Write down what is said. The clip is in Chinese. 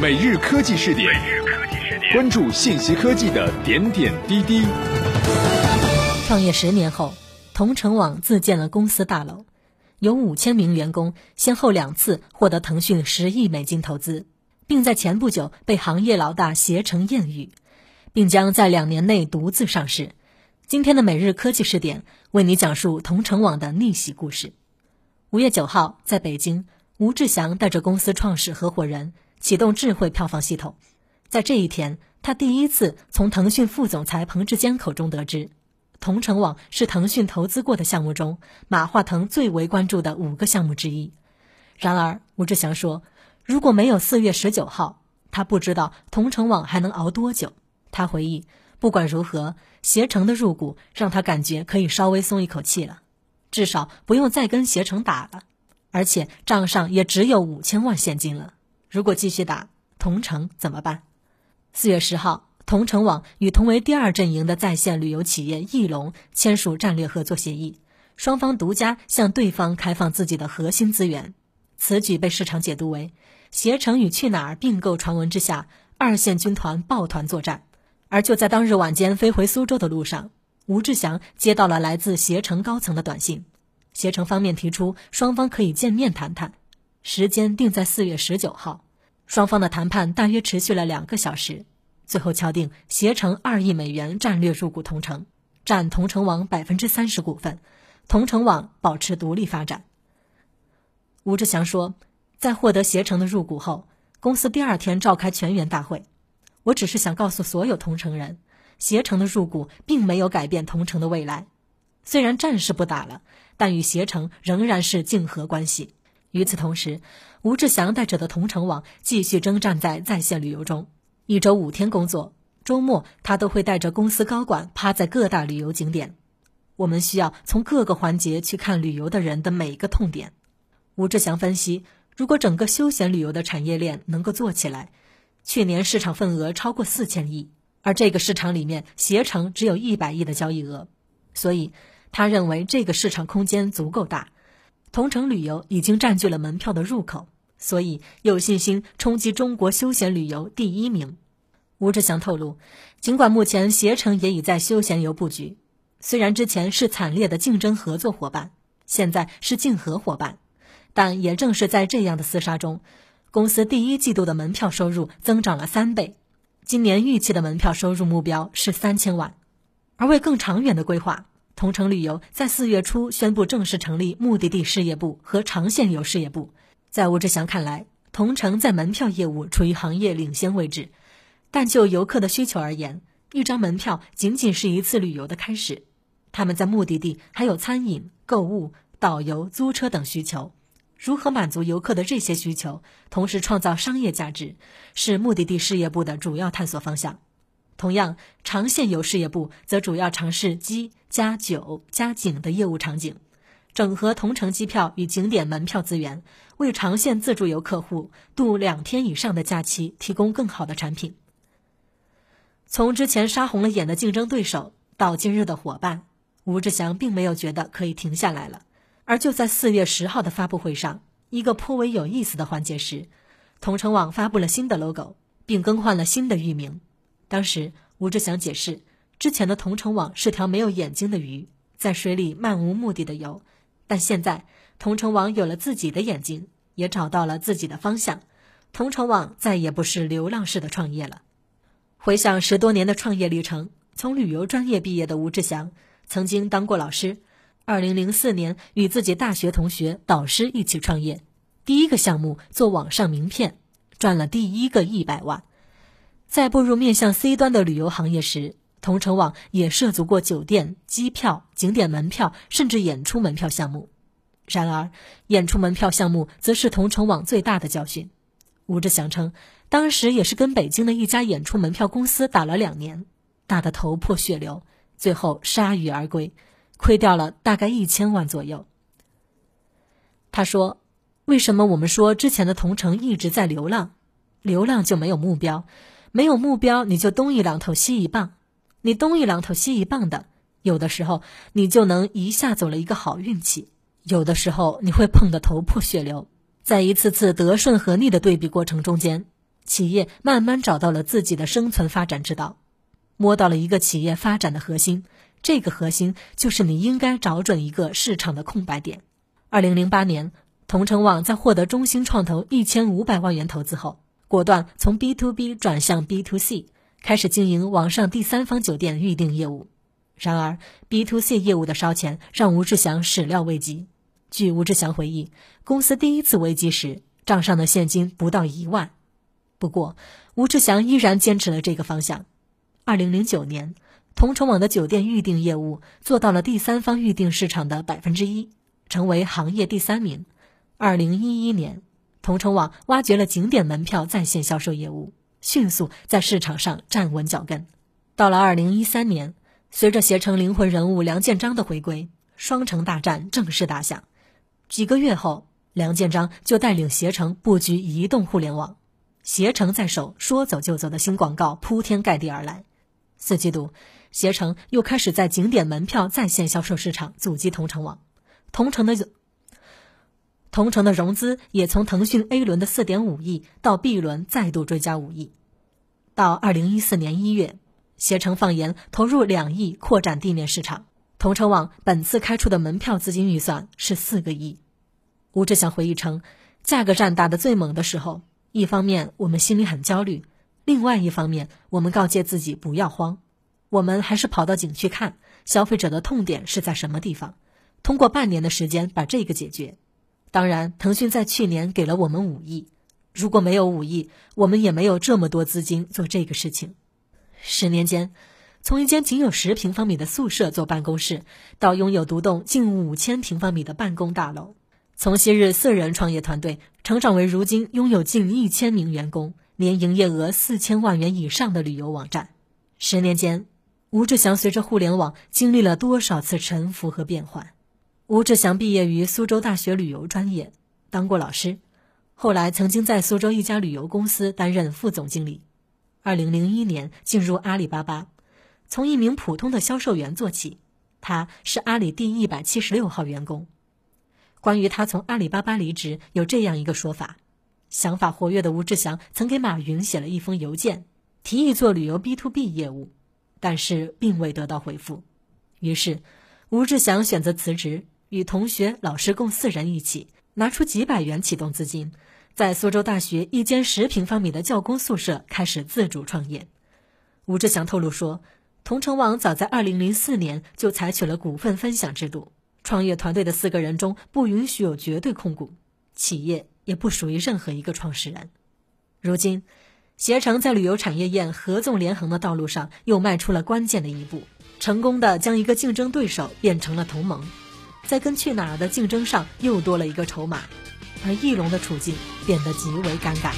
每日科技视点，关注信息科技的点点滴滴。创业十年后，同城网自建了公司大楼，有五千名员工，先后两次获得腾讯十亿美金投资，并在前不久被行业老大携程艳遇，并将在两年内独自上市。今天的每日科技视点为你讲述同城网的逆袭故事。五月九号，在北京，吴志祥带着公司创始合伙人启动智慧票房系统。在这一天，他第一次从腾讯副总裁彭志坚口中得知，同城网是腾讯投资过的项目中马化腾最为关注的五个项目之一。然而，吴志祥说，如果没有四月十九号，他不知道同城网还能熬多久。他回忆，不管如何，携程的入股让他感觉可以稍微松一口气了。至少不用再跟携程打了，而且账上也只有五千万现金了。如果继续打，同城怎么办？四月十号，同城网与同为第二阵营的在线旅游企业翼龙签署战略合作协议，双方独家向对方开放自己的核心资源。此举被市场解读为携程与去哪儿并购传闻之下，二线军团抱团作战。而就在当日晚间飞回苏州的路上。吴志祥接到了来自携程高层的短信，携程方面提出双方可以见面谈谈，时间定在四月十九号。双方的谈判大约持续了两个小时，最后敲定携程二亿美元战略入股同城，占同城网百分之三十股份，同城网保持独立发展。吴志祥说，在获得携程的入股后，公司第二天召开全员大会，我只是想告诉所有同城人。携程的入股并没有改变同城的未来，虽然战事不打了，但与携程仍然是竞合关系。与此同时，吴志祥带着的同城网继续征战在在线旅游中，一周五天工作，周末他都会带着公司高管趴在各大旅游景点。我们需要从各个环节去看旅游的人的每一个痛点。吴志祥分析，如果整个休闲旅游的产业链能够做起来，去年市场份额超过四千亿。而这个市场里面，携程只有一百亿的交易额，所以他认为这个市场空间足够大。同城旅游已经占据了门票的入口，所以有信心冲击中国休闲旅游第一名。吴志祥透露，尽管目前携程也已在休闲游布局，虽然之前是惨烈的竞争合作伙伴，现在是竞合伙伴，但也正是在这样的厮杀中，公司第一季度的门票收入增长了三倍。今年预期的门票收入目标是三千万，而为更长远的规划，同城旅游在四月初宣布正式成立目的地事业部和长线游事业部。在吴志祥看来，同城在门票业务处于行业领先位置，但就游客的需求而言，一张门票仅仅是一次旅游的开始，他们在目的地还有餐饮、购物、导游、租车等需求。如何满足游客的这些需求，同时创造商业价值，是目的地事业部的主要探索方向。同样，长线游事业部则主要尝试机加酒加景的业务场景，整合同城机票与景点门票资源，为长线自助游客户度两天以上的假期提供更好的产品。从之前杀红了眼的竞争对手到今日的伙伴，吴志祥并没有觉得可以停下来了。而就在四月十号的发布会上，一个颇为有意思的环节时，同城网发布了新的 logo，并更换了新的域名。当时吴志祥解释，之前的同城网是条没有眼睛的鱼，在水里漫无目的的游，但现在同城网有了自己的眼睛，也找到了自己的方向。同城网再也不是流浪式的创业了。回想十多年的创业历程，从旅游专业毕业的吴志祥，曾经当过老师。二零零四年，与自己大学同学、导师一起创业，第一个项目做网上名片，赚了第一个一百万。在步入面向 C 端的旅游行业时，同城网也涉足过酒店、机票、景点门票，甚至演出门票项目。然而，演出门票项目则是同城网最大的教训。吴志祥称，当时也是跟北京的一家演出门票公司打了两年，打得头破血流，最后铩羽而归。亏掉了大概一千万左右。他说：“为什么我们说之前的同城一直在流浪？流浪就没有目标，没有目标你就东一榔头西一棒。你东一榔头西一棒的，有的时候你就能一下走了一个好运气，有的时候你会碰得头破血流。在一次次得顺和逆的对比过程中间，企业慢慢找到了自己的生存发展之道，摸到了一个企业发展的核心。这个核心就是你应该找准一个市场的空白点。二零零八年，同城网在获得中兴创投一千五百万元投资后，果断从 B to B 转向 B to C，开始经营网上第三方酒店预订业务。然而，B to C 业务的烧钱让吴志祥始料未及。据吴志祥回忆，公司第一次危机时，账上的现金不到一万。不过，吴志祥依然坚持了这个方向。二零零九年。同城网的酒店预订业务做到了第三方预订市场的百分之一，成为行业第三名。二零一一年，同城网挖掘了景点门票在线销售业务，迅速在市场上站稳脚跟。到了二零一三年，随着携程灵魂人物梁建章的回归，双城大战正式打响。几个月后，梁建章就带领携程布局移动互联网，携程在手，说走就走的新广告铺天盖地而来。四季度。携程又开始在景点门票在线销售市场阻击同城网，同城的同城的融资也从腾讯 A 轮的四点五亿到 B 轮再度追加五亿。到二零一四年一月，携程放言投入两亿扩展地面市场，同城网本次开出的门票资金预算是四个亿。吴志祥回忆称，价格战打得最猛的时候，一方面我们心里很焦虑，另外一方面我们告诫自己不要慌。我们还是跑到景区看消费者的痛点是在什么地方，通过半年的时间把这个解决。当然，腾讯在去年给了我们五亿，如果没有五亿，我们也没有这么多资金做这个事情。十年间，从一间仅有十平方米的宿舍做办公室，到拥有独栋近五千平方米的办公大楼；从昔日四人创业团队成长为如今拥有近一千名员工、年营业额四千万元以上的旅游网站。十年间。吴志祥随着互联网经历了多少次沉浮和变换？吴志祥毕业于苏州大学旅游专业，当过老师，后来曾经在苏州一家旅游公司担任副总经理。二零零一年进入阿里巴巴，从一名普通的销售员做起。他是阿里第一百七十六号员工。关于他从阿里巴巴离职，有这样一个说法：想法活跃的吴志祥曾给马云写了一封邮件，提议做旅游 B to B 业务。但是并未得到回复，于是吴志祥选择辞职，与同学、老师共四人一起拿出几百元启动资金，在苏州大学一间十平方米的教工宿舍开始自主创业。吴志祥透露说，同城网早在2004年就采取了股份分享制度，创业团队的四个人中不允许有绝对控股，企业也不属于任何一个创始人。如今。携程在旅游产业链合纵连横的道路上又迈出了关键的一步，成功的将一个竞争对手变成了同盟，在跟去哪儿的竞争上又多了一个筹码，而翼龙的处境变得极为尴尬。